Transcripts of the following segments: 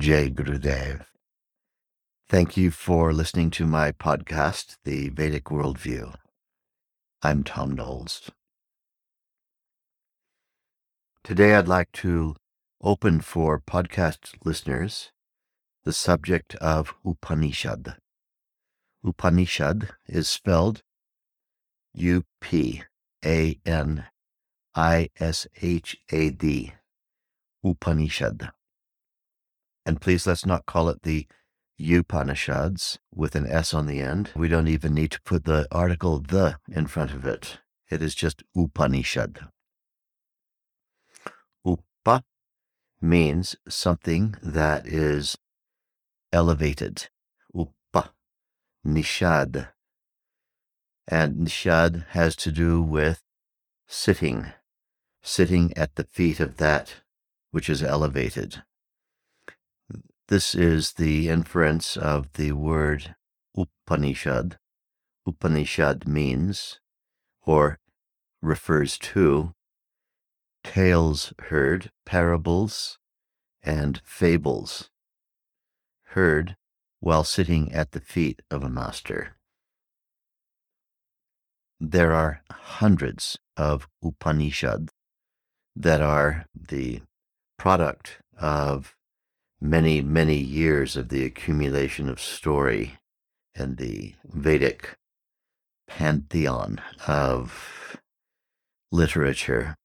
Jai Gurudev. Thank you for listening to my podcast, The Vedic Worldview. I'm Thom Knoles. Today I'd like to open for podcast listeners the subject of Upanishad. Upanishad is spelled U P A N I S H A D. Upanishad. And please let's not call it the Upanishads with an S on the end. We don't even need to put the article the in front of it. It is just Upanishad. Upa means something that is elevated. Upa, nishad. And nishad has to do with sitting, sitting at the feet of that which is elevated. This is the inference of the word Upanishad. Upanishad means or refers to tales heard, parables, and fables heard while sitting at the feet of a master. There are hundreds of Upanishads that are the product of many, many years of the accumulation of story and the Vedic pantheon of literature.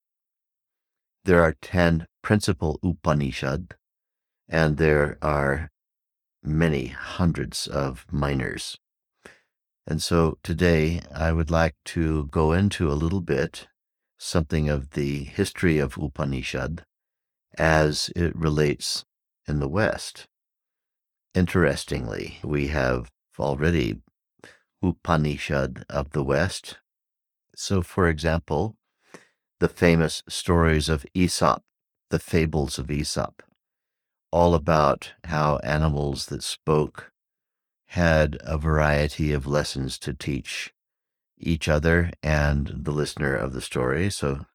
There are 10 principal Upanishad, and there are many hundreds of minors. And so today I would like to go into a little bit something of the history of Upanishad as it relates in the West. Interestingly, we have already Upanishad of the West. So, for example, the famous stories of Aesop, the fables of Aesop, all about how animals that spoke had a variety of lessons to teach each other and the listener of the story. So,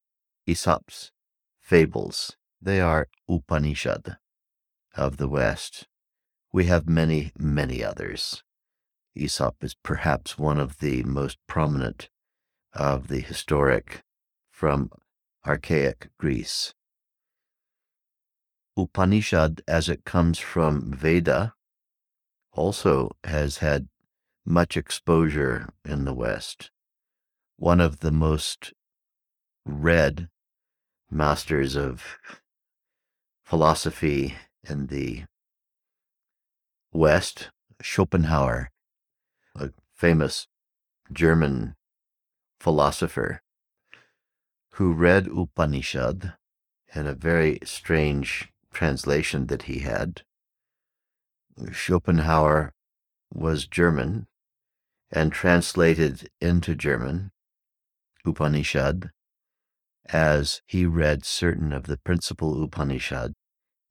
Aesop's fables, they are Upanishad of the West. We have many, many others. Aesop is perhaps one of the most prominent of the historic from archaic Greece. Upanishad, as it comes from Veda, also has had much exposure in the West. One of the most read masters of philosophy in the West, Schopenhauer, a famous German philosopher who read Upanishad in a very strange translation that he had. Schopenhauer was German and translated into German Upanishad as he read certain of the principal Upanishad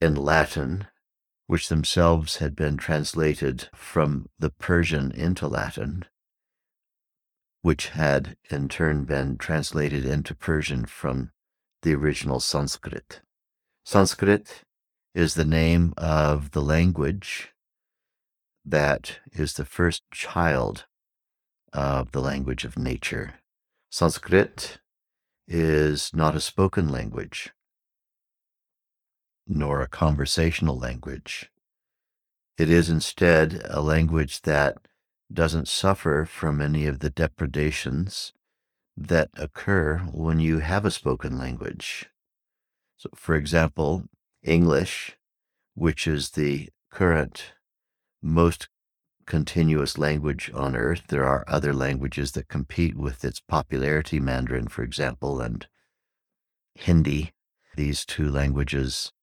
in Latin, which themselves had been translated from the Persian into Latin. which had in turn been translated into Persian from the original Sanskrit. Sanskrit is the name of the language that is the first child of the language of nature. Sanskrit is not a spoken language, nor a conversational language. It is instead a language that doesn't suffer from any of the depredations that occur when you have a spoken language. So, for example, English, which is the current most continuous language on earth. There are other languages that compete with its popularity, Mandarin, for example, and Hindi. These two languages,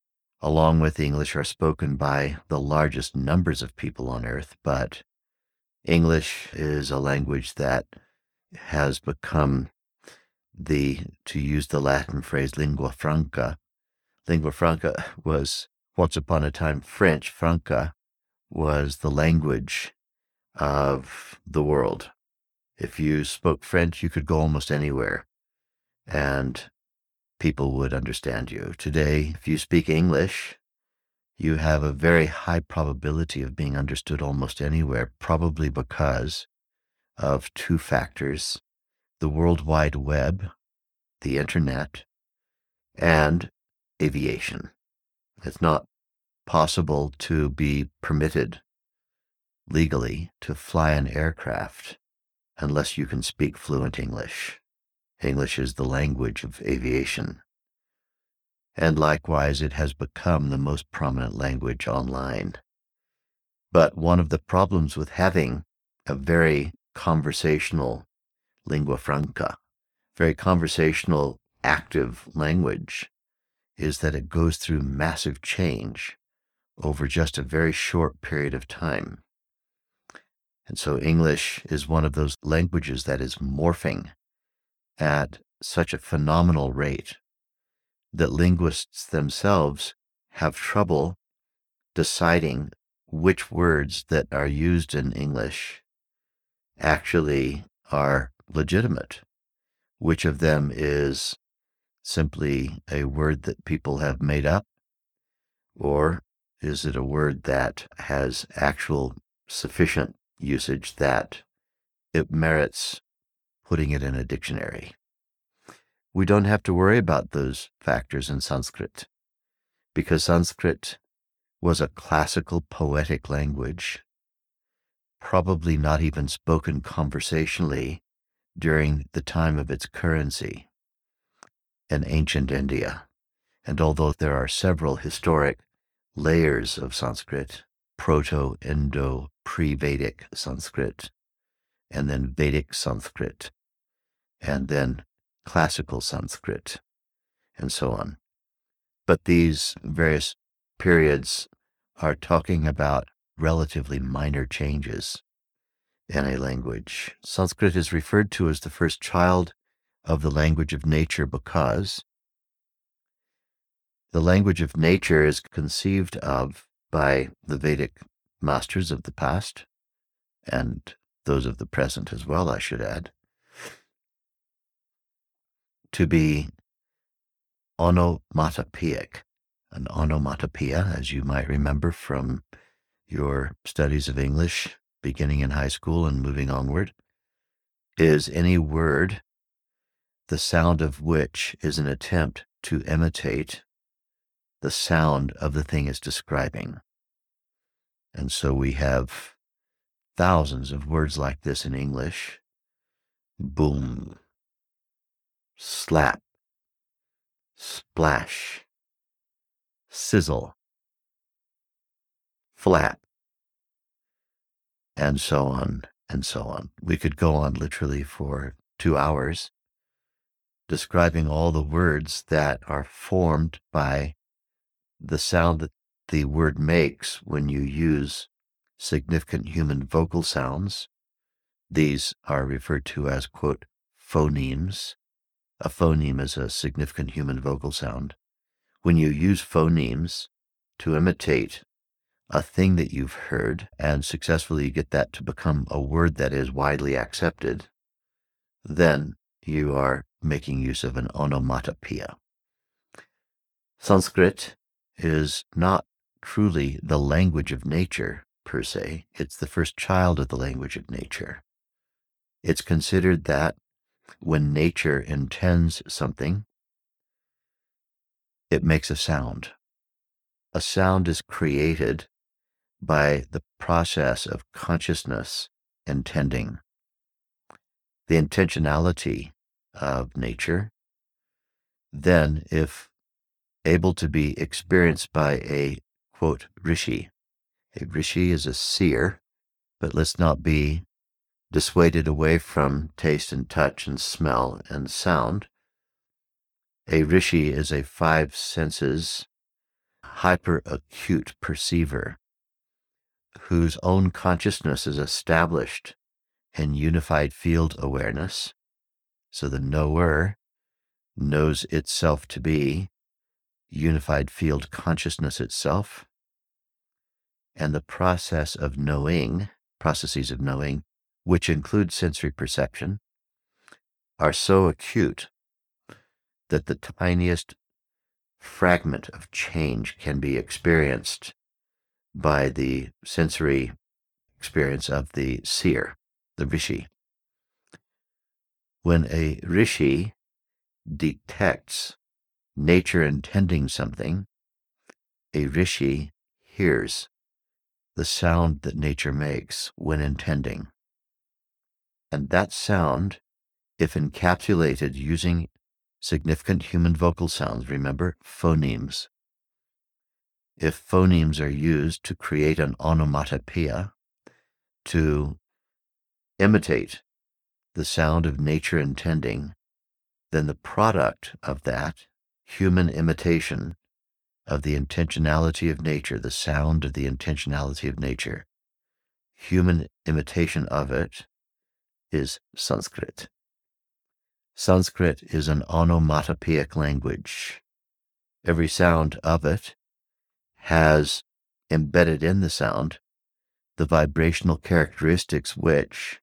along with English, are spoken by the largest numbers of people on earth, but English is a language that has become the, to use the Latin phrase, lingua franca. Lingua franca was once upon a time French, franca was the language of the world. If you spoke French, you could go almost anywhere and people would understand you. Today, if you speak English, you have a very high probability of being understood almost anywhere, probably because of two factors the World Wide Web, the internet, and aviation. It's not possible to be permitted legally to fly an aircraft unless you can speak fluent English. English is the language of aviation. And likewise, it has become the most prominent language online. But one of the problems with having a very conversational lingua franca, very conversational, active language, is that it goes through massive change over just a very short period of time. And so English is one of those languages that is morphing at such a phenomenal rate that linguists themselves have trouble deciding which words that are used in English actually are legitimate, which of them is simply a word that people have made up, or is it a word that has actual sufficient usage that it merits putting it in a dictionary. We don't have to worry about those factors in Sanskrit because Sanskrit was a classical poetic language, probably not even spoken conversationally during the time of its currency in ancient India. And although there are several historic layers of Sanskrit, Proto Indo pre Vedic Sanskrit, and then Vedic Sanskrit, and then classical Sanskrit, and so on. But these various periods are talking about relatively minor changes in a language. Sanskrit is referred to as the first child of the language of nature because the language of nature is conceived of by the Vedic masters of the past and those of the present as well, I should add, to be onomatopoeic. An onomatopoeia, as you might remember from your studies of English beginning in high school and moving onward, is any word the sound of which is an attempt to imitate the sound of the thing it's describing. And so we have thousands of words like this in English boom, slap, splash, sizzle, flap, and so on and so on. We could go on literally for two hours describing all the words that are formed by the sound that the word makes when you use significant human vocal sounds. These are referred to as, quote, phonemes. A phoneme is a significant human vocal sound. When you use phonemes to imitate a thing that you've heard and successfully get that to become a word that is widely accepted, then you are making use of an onomatopoeia. Sanskrit is not truly the language of nature per se, it's the first child of the language of nature. It's considered that when nature intends something, it makes a sound. A sound is created by the process of consciousness intending. The intentionality of nature, then, if able to be experienced by a quote rishi, a rishi is a seer, but let's not be dissuaded away from taste and touch and smell and sound. A rishi is a five senses hyper acute perceiver whose own consciousness is established in unified field awareness. So the knower knows itself to be unified field consciousness itself. And the process of knowing, processes of knowing, which include sensory perception, are so acute that the tiniest fragment of change can be experienced by the sensory experience of the seer, the rishi. When a rishi detects nature intending something, a rishi hears the sound that nature makes when intending. And that sound, if encapsulated using significant human vocal sounds, remember phonemes. If phonemes are used to create an onomatopoeia, to imitate the sound of nature intending, then the product of that human imitation of the intentionality of nature, the sound of the intentionality of nature, human imitation of it is Sanskrit. Sanskrit is an onomatopoeic language. Every sound of it has embedded in the sound the vibrational characteristics which,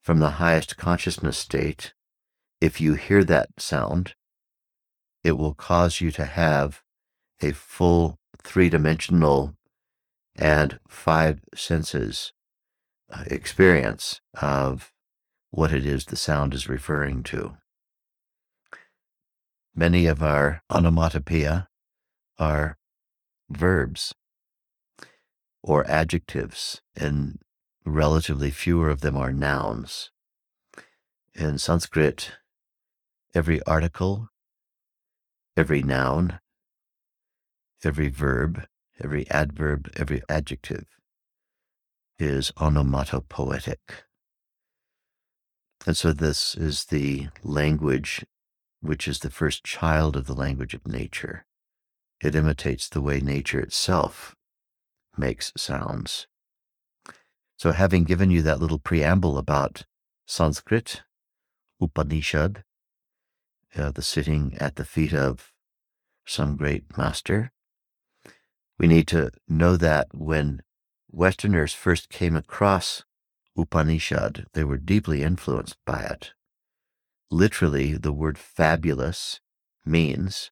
from the highest consciousness state, if you hear that sound, it will cause you to have a full three dimensional and five senses uh, experience of what it is the sound is referring to. Many of our onomatopoeia are verbs or adjectives, and relatively fewer of them are nouns. In Sanskrit, every article, every noun, every verb, every adverb, every adjective is onomatopoetic. And so this is the language which is the first child of the language of nature. It imitates the way nature itself makes sounds. So, having given you that little preamble about Sanskrit, Upanishad, uh, the sitting at the feet of some great master, we need to know that when Westerners first came across Upanishad, they were deeply influenced by it. Literally, the word fabulous means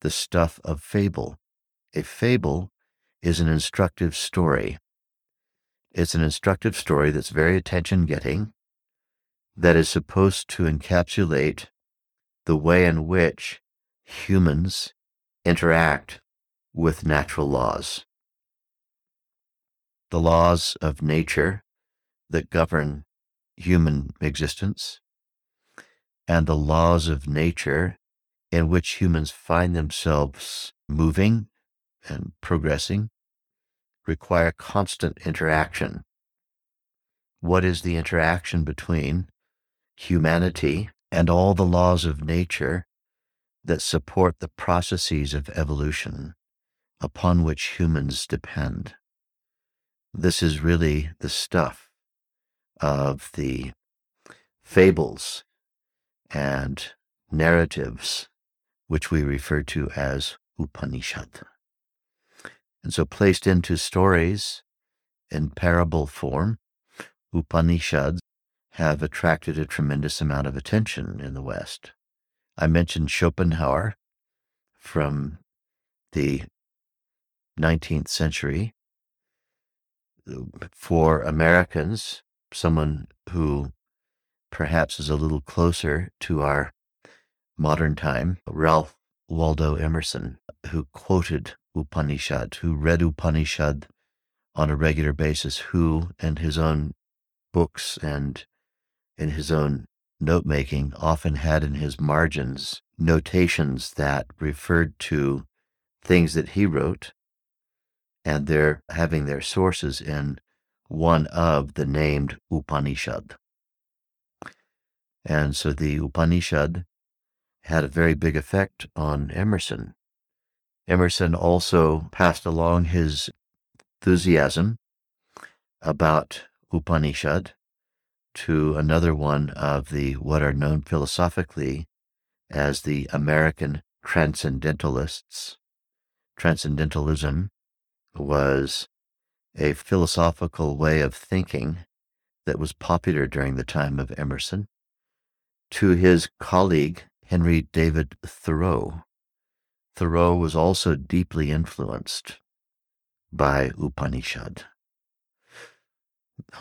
the stuff of fable. A fable is an instructive story. It's an instructive story that's very attention getting, that is supposed to encapsulate the way in which humans interact with natural laws. The laws of nature that govern human existence and the laws of nature in which humans find themselves moving and progressing require constant interaction. What is the interaction between humanity and all the laws of nature that support the processes of evolution upon which humans depend? This is really the stuff of the fables and narratives, which we refer to as Upanishad. And so, placed into stories in parable form, Upanishads have attracted a tremendous amount of attention in the West. I mentioned Schopenhauer from the 19th century. For Americans, someone who perhaps is a little closer to our modern time, Ralph Waldo Emerson, who quoted Upanishad, who read Upanishad on a regular basis, who, in his own books and in his own note making, often had in his margins notations that referred to things that he wrote, and they're having their sources in one of the named Upanishad. And so the Upanishad had a very big effect on Emerson. Emerson also passed along his enthusiasm about Upanishad to another one of the what are known philosophically as the American Transcendentalists. Transcendentalism was a philosophical way of thinking that was popular during the time of Emerson. To his colleague, Henry David Thoreau, Thoreau was also deeply influenced by Upanishad.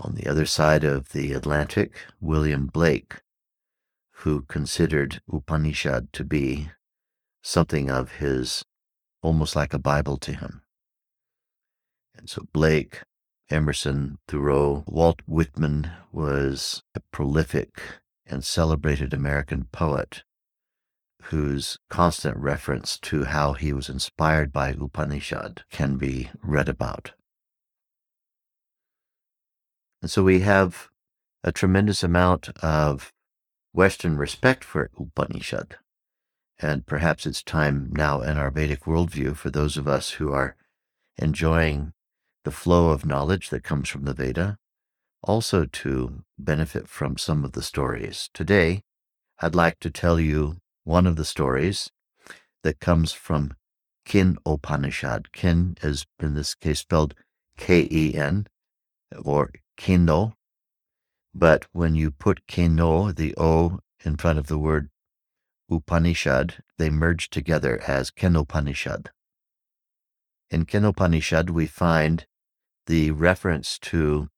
On the other side of the Atlantic, William Blake, who considered Upanishad to be something of his, almost like a Bible to him. And so Blake, Emerson, Thoreau, Walt Whitman was a prolific and celebrated American poet whose constant reference to how he was inspired by Upanishad can be read about. And so we have a tremendous amount of Western respect for Upanishad. And perhaps it's time now in our Vedic worldview for those of us who are enjoying the flow of knowledge that comes from the Veda, also to benefit from some of the stories. Today, I'd like to tell you one of the stories that comes from Ken Upanishad. Ken is in this case spelled K E N or Keno. But when you put Keno, the O in front of the word Upanishad, they merge together as Kenopanishad. In Kenopanishad, we find the reference to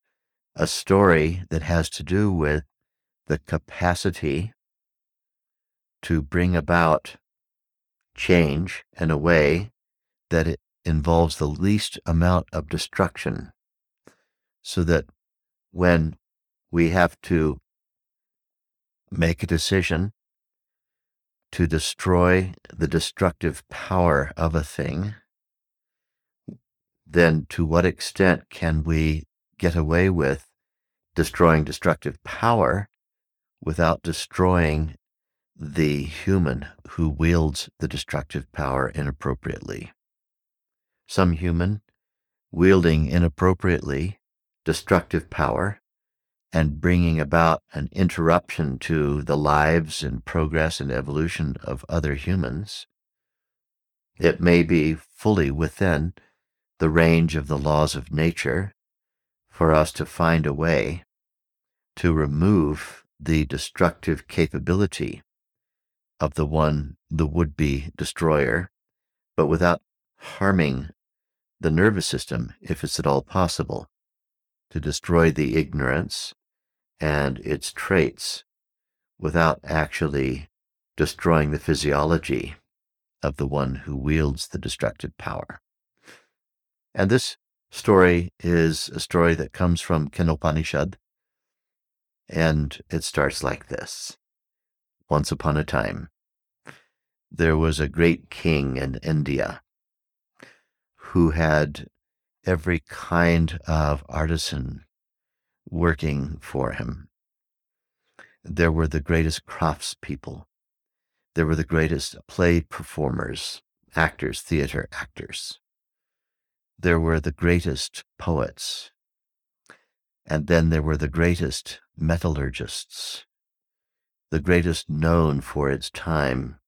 a story that has to do with the capacity to bring about change in a way that it involves the least amount of destruction. So that when we have to make a decision to destroy the destructive power of a thing, then to what extent can we get away with destroying destructive power without destroying the human who wields the destructive power inappropriately. Some human wielding inappropriately destructive power and bringing about an interruption to the lives and progress and evolution of other humans, it may be fully within the range of the laws of nature for us to find a way to remove the destructive capability of the one, the would be destroyer, but without harming the nervous system, if it's at all possible, to destroy the ignorance and its traits without actually destroying the physiology of the one who wields the destructive power. And this story is a story that comes from Kenopanishad, and it starts like this once upon a time, there was a great king in India who had every kind of artisan working for him. There were the greatest craftspeople. There were the greatest play performers, actors, theater actors. There were the greatest poets. And then there were the greatest metallurgists the greatest known for its time,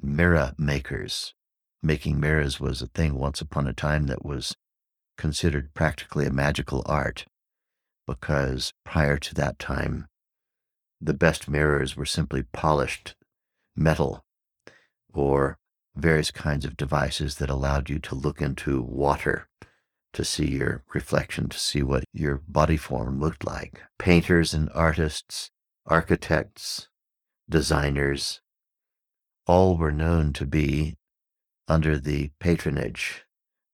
mirror makers. Making mirrors was a thing once upon a time that was considered practically a magical art because prior to that time, the best mirrors were simply polished metal or various kinds of devices that allowed you to look into water to see your reflection, to see what your body form looked like. Painters and artists, architects, designers, all were known to be under the patronage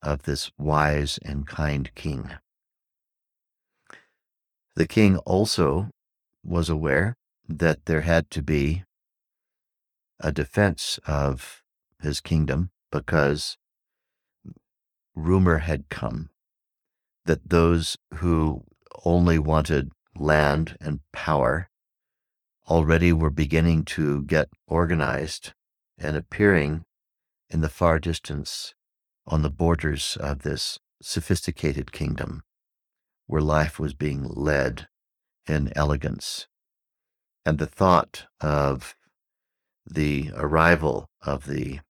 of this wise and kind king. The king also was aware that there had to be a defense of his kingdom because rumor had come that those who only wanted land and power already were beginning to get organized and appearing in the far distance on the borders of this sophisticated kingdom where life was being led in elegance. And the thought of the arrival of the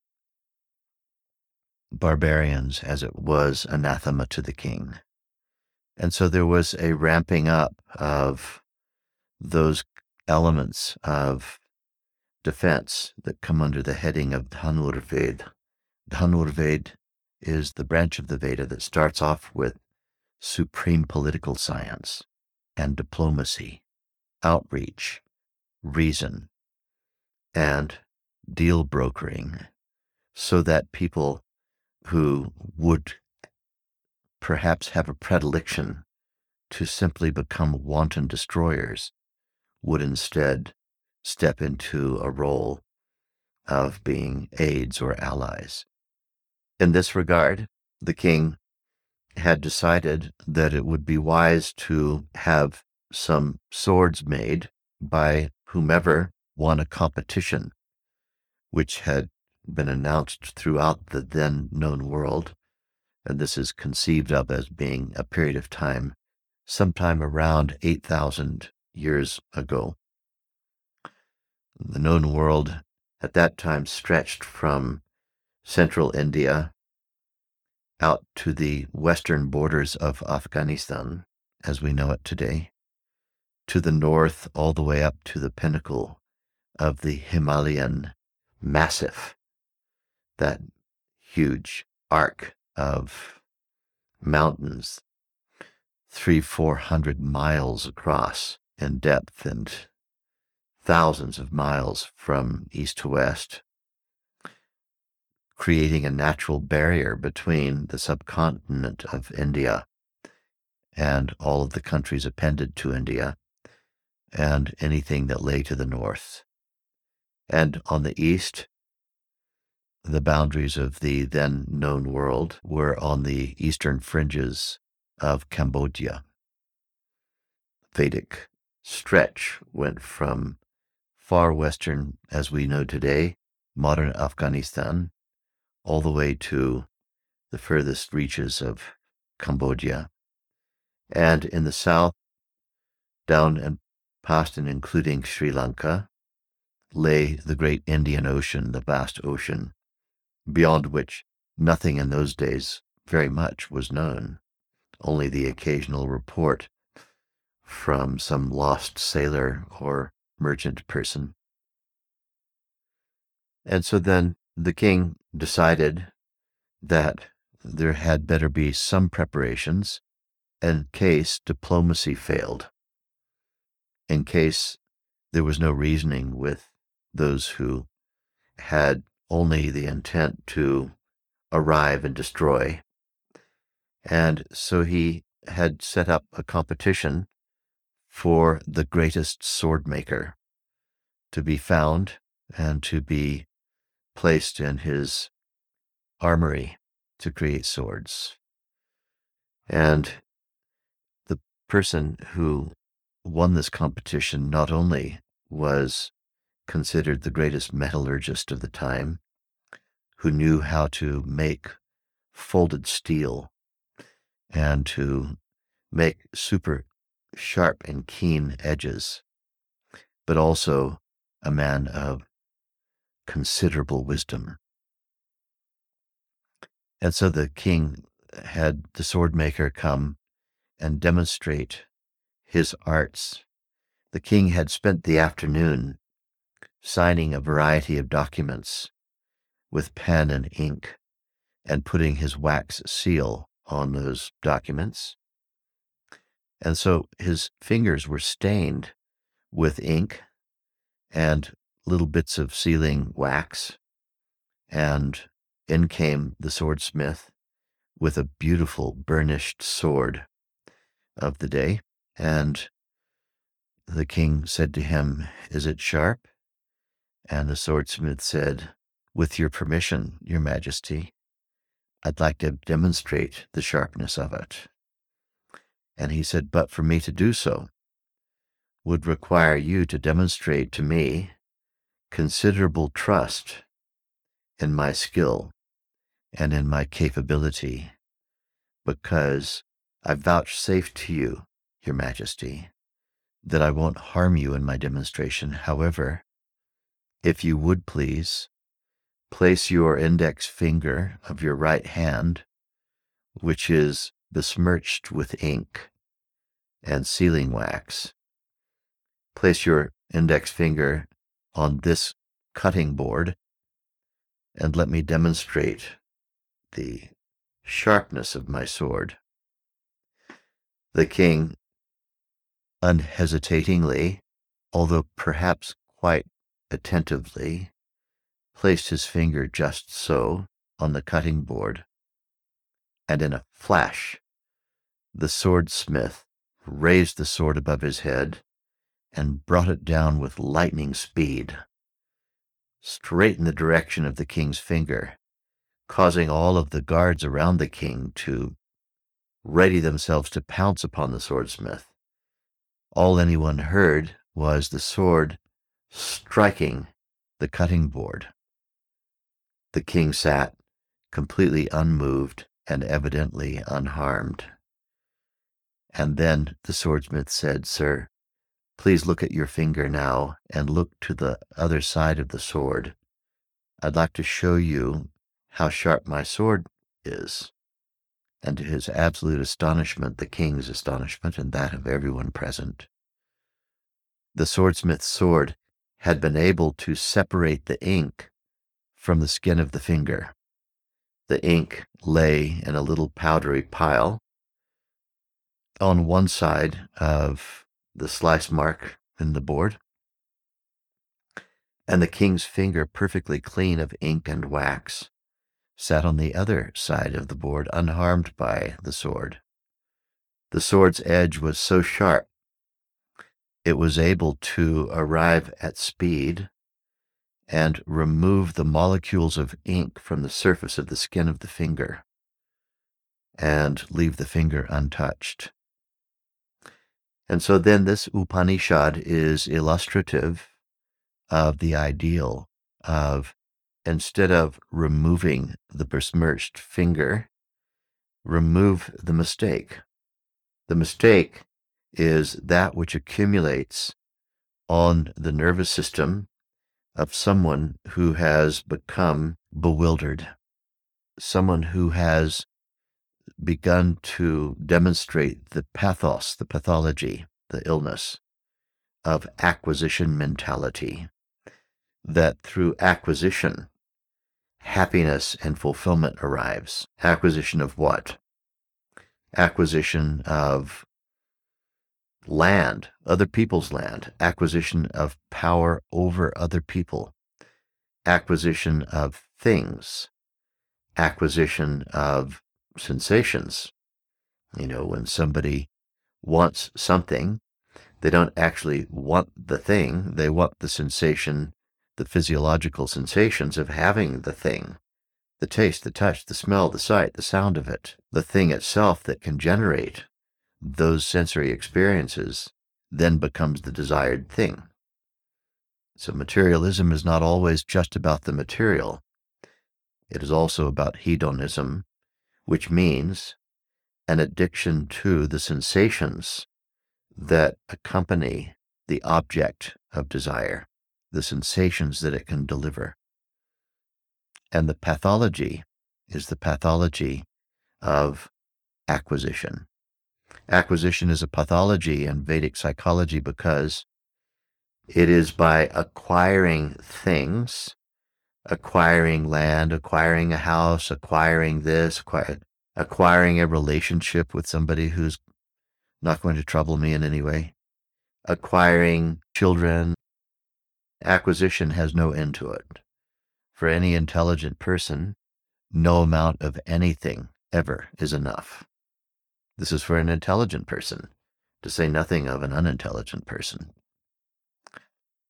barbarians as it was anathema to the king. And so there was a ramping up of those elements of defense that come under the heading of Dhanurved. Dhanurved is the branch of the Veda that starts off with supreme political science and diplomacy, outreach, reason, and deal brokering so that people who would perhaps have a predilection to simply become wanton destroyers would instead step into a role of being aides or allies. In this regard, the king had decided that it would be wise to have some swords made by whomever won a competition, which had been announced throughout the then known world. And this is conceived of as being a period of time sometime around 8,000 years ago. The known world at that time stretched from central India out to the western borders of Afghanistan, as we know it today, to the north, all the way up to the pinnacle of the Himalayan massif, that huge arc of mountains, three, four hundred miles across in depth and thousands of miles from east to west creating a natural barrier between the subcontinent of India and all of the countries appended to India and anything that lay to the north. And on the east, the boundaries of the then known world were on the eastern fringes of Cambodia. Vedic stretch went from far western, as we know today, modern Afghanistan, all the way to the furthest reaches of Cambodia. And in the south, down and past and including Sri Lanka, lay the great Indian Ocean, the vast ocean, beyond which nothing in those days very much was known, only the occasional report from some lost sailor or merchant person. And so then the king decided that there had better be some preparations in case diplomacy failed, in case there was no reasoning with those who had only the intent to arrive and destroy. And so he had set up a competition for the greatest sword maker to be found and to be placed in his armory to create swords. And the person who won this competition not only was considered the greatest metallurgist of the time, who knew how to make folded steel and to make super sharp and keen edges, but also a man of considerable wisdom. And so the king had the sword maker come and demonstrate his arts The king had spent the afternoon signing a variety of documents with pen and ink and putting his wax seal on those documents. And so his fingers were stained with ink and little bits of sealing wax. And in came the swordsmith with a beautiful burnished sword of the day. And the king said to him, Is it sharp? And the swordsmith said, With your permission, your majesty, I'd like to demonstrate the sharpness of it. And he said, But for me to do so would require you to demonstrate to me considerable trust in my skill and in my capability, because I vouchsafe to you, Your Majesty, that I won't harm you in my demonstration. However, if you would please, place your index finger of your right hand, which is besmirched with ink and sealing wax. Place your index finger on this cutting board and let me demonstrate the sharpness of my sword. The king, unhesitatingly, although perhaps quite attentively, placed his finger just so on the cutting board, and in a flash, the swordsmith raised the sword above his head and brought it down with lightning speed, straight in the direction of the king's finger, causing all of the guards around the king to ready themselves to pounce upon the swordsmith. All anyone heard was the sword striking the cutting board. The king sat, completely unmoved and evidently unharmed. And then the swordsmith said, Sir, please look at your finger now and look to the other side of the sword. I'd like to show you how sharp my sword is. And to his absolute astonishment, the king's astonishment, and that of everyone present, the swordsmith's sword had been able to separate the ink from the skin of the finger. The ink lay in a little powdery pile on one side of the slice mark in the board, and the king's finger, perfectly clean of ink and wax, sat on the other side of the board, unharmed by the sword. The sword's edge was so sharp, it was able to arrive at speed and remove the molecules of ink from the surface of the skin of the finger and leave the finger untouched. And so then this Upanishad is illustrative of the ideal of instead of removing the besmirched finger, remove the mistake. The mistake is that which accumulates on the nervous system of someone who has become bewildered, someone who has begun to demonstrate the pathos, the pathology, the illness of acquisition mentality. That through acquisition, happiness and fulfillment arrives. Acquisition of what? Acquisition of land, other people's land, acquisition of power over other people, acquisition of things, acquisition of sensations. You know, when somebody wants something, they don't actually want the thing, they want the sensation, the physiological sensations of having the thing. The taste, the touch, the smell, the sight, the sound of it, the thing itself that can generate those sensory experiences then becomes the desired thing. So materialism is not always just about the material. It is also about hedonism, which means an addiction to the sensations that accompany the object of desire, the sensations that it can deliver. And the pathology is the pathology of acquisition. Acquisition is a pathology in Vedic psychology because It is by acquiring things, acquiring land, acquiring a house, acquiring this, acquiring a relationship with somebody who's not going to trouble me in any way, acquiring children. Acquisition has no end to it. For any intelligent person, no amount of anything ever is enough. This is for an intelligent person, to say nothing of an unintelligent person.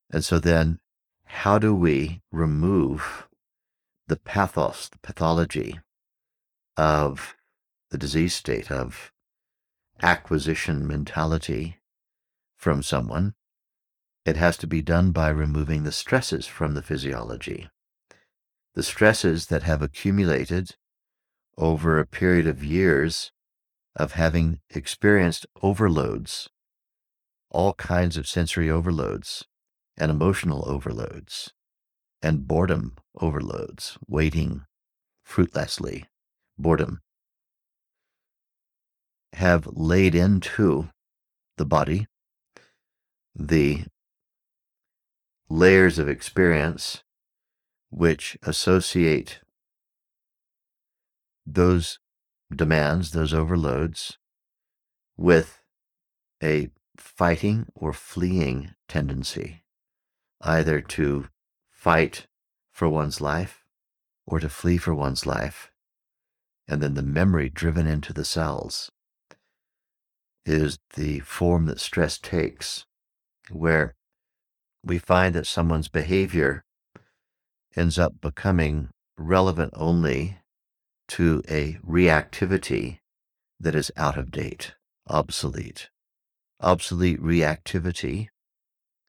And so then, how do we remove the pathos, the pathology of the disease state of acquisition mentality from someone? It has to be done by removing the stresses from the physiology. The stresses that have accumulated over a period of years of having experienced overloads, all kinds of sensory overloads and emotional overloads and boredom overloads, waiting fruitlessly, boredom, have laid into the body the layers of experience which associate those demands, those overloads, with a fighting or fleeing tendency, either to fight for one's life or to flee for one's life. And then the memory driven into the cells is the form that stress takes, where we find that someone's behavior ends up becoming relevant only to a reactivity that is out of date, obsolete. Obsolete reactivity,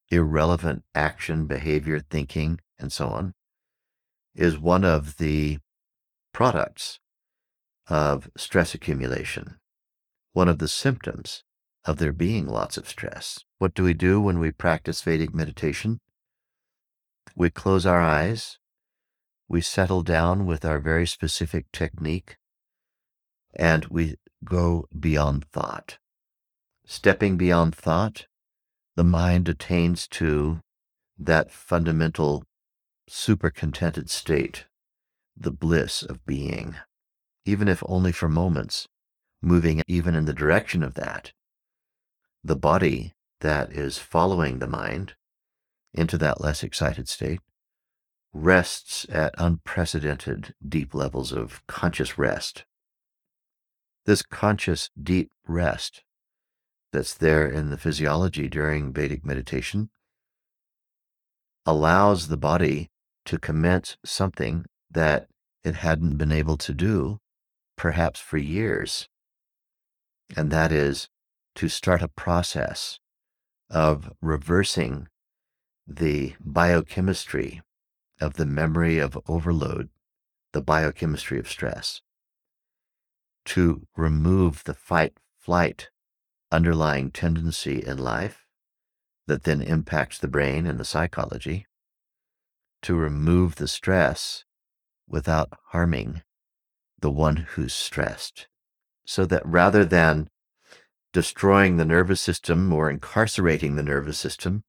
irrelevant action, behavior, thinking, and so on, is one of the products of stress accumulation, one of the symptoms of there being lots of stress. What do we do when we practice Vedic meditation? We close our eyes we settle down with our very specific technique and we go beyond thought. Stepping beyond thought, the mind attains to that fundamental super contented state, the bliss of being, even if only for moments, moving even in the direction of that. The body that is following the mind into that less excited state rests at unprecedented deep levels of conscious rest. This conscious deep rest that's there in the physiology during Vedic meditation allows the body to commence something that it hadn't been able to do perhaps for years. And that is to start a process of reversing the biochemistry of the memory of overload, the biochemistry of stress, to remove the fight flight underlying tendency in life that then impacts the brain and the psychology, to remove the stress without harming the one who's stressed. So that rather than destroying the nervous system or incarcerating the nervous system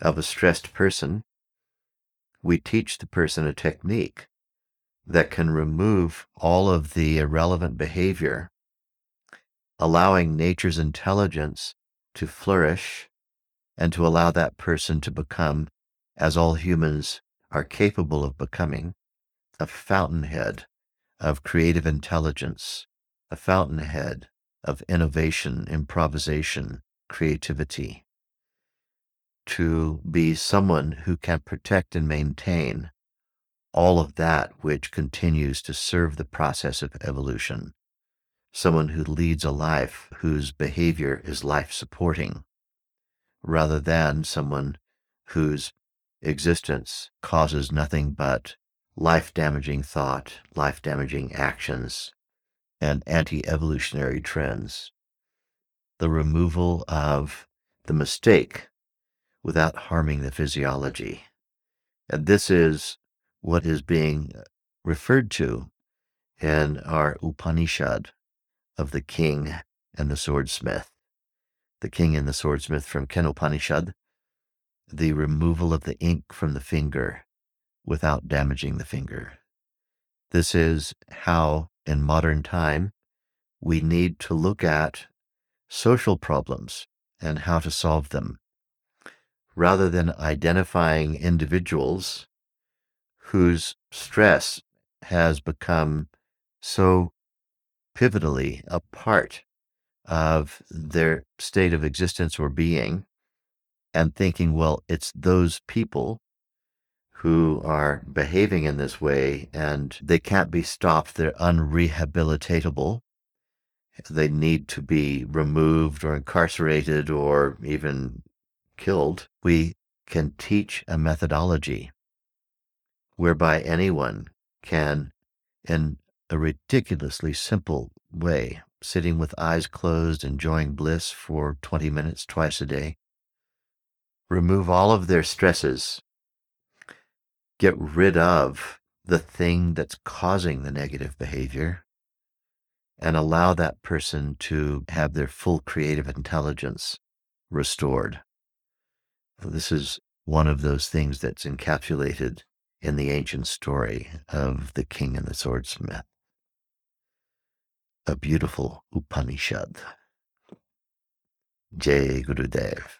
of a stressed person, we teach the person a technique that can remove all of the irrelevant behavior, allowing nature's intelligence to flourish and to allow that person to become, as all humans are capable of becoming, a fountainhead of creative intelligence, a fountainhead of innovation, improvisation, creativity to be someone who can protect and maintain all of that which continues to serve the process of evolution. Someone who leads a life whose behavior is life supporting, rather than someone whose existence causes nothing but life damaging thought, life damaging actions, and anti evolutionary trends. The removal of the mistake without harming the physiology. And this is what is being uh, referred to in our Upanishad of the king and the swordsmith. The king and the swordsmith from Kenopanishad the removal of the ink from the finger without damaging the finger. This is how, in modern time, we need to look at social problems and how to solve them, rather than identifying individuals whose stress has become so pivotally a part of their state of existence or being and thinking, well, it's those people who are behaving in this way and they can't be stopped. They're unrehabilitatable. They need to be removed or incarcerated or even killed. We can teach a methodology whereby anyone can, in a ridiculously simple way, sitting with eyes closed, enjoying bliss for 20 minutes twice a day, remove all of their stresses, get rid of the thing that's causing the negative behavior, and allow that person to have their full creative intelligence restored. This is one of those things that's encapsulated in the ancient story of the king and the swordsmith. A beautiful Upanishad. Jai Gurudev.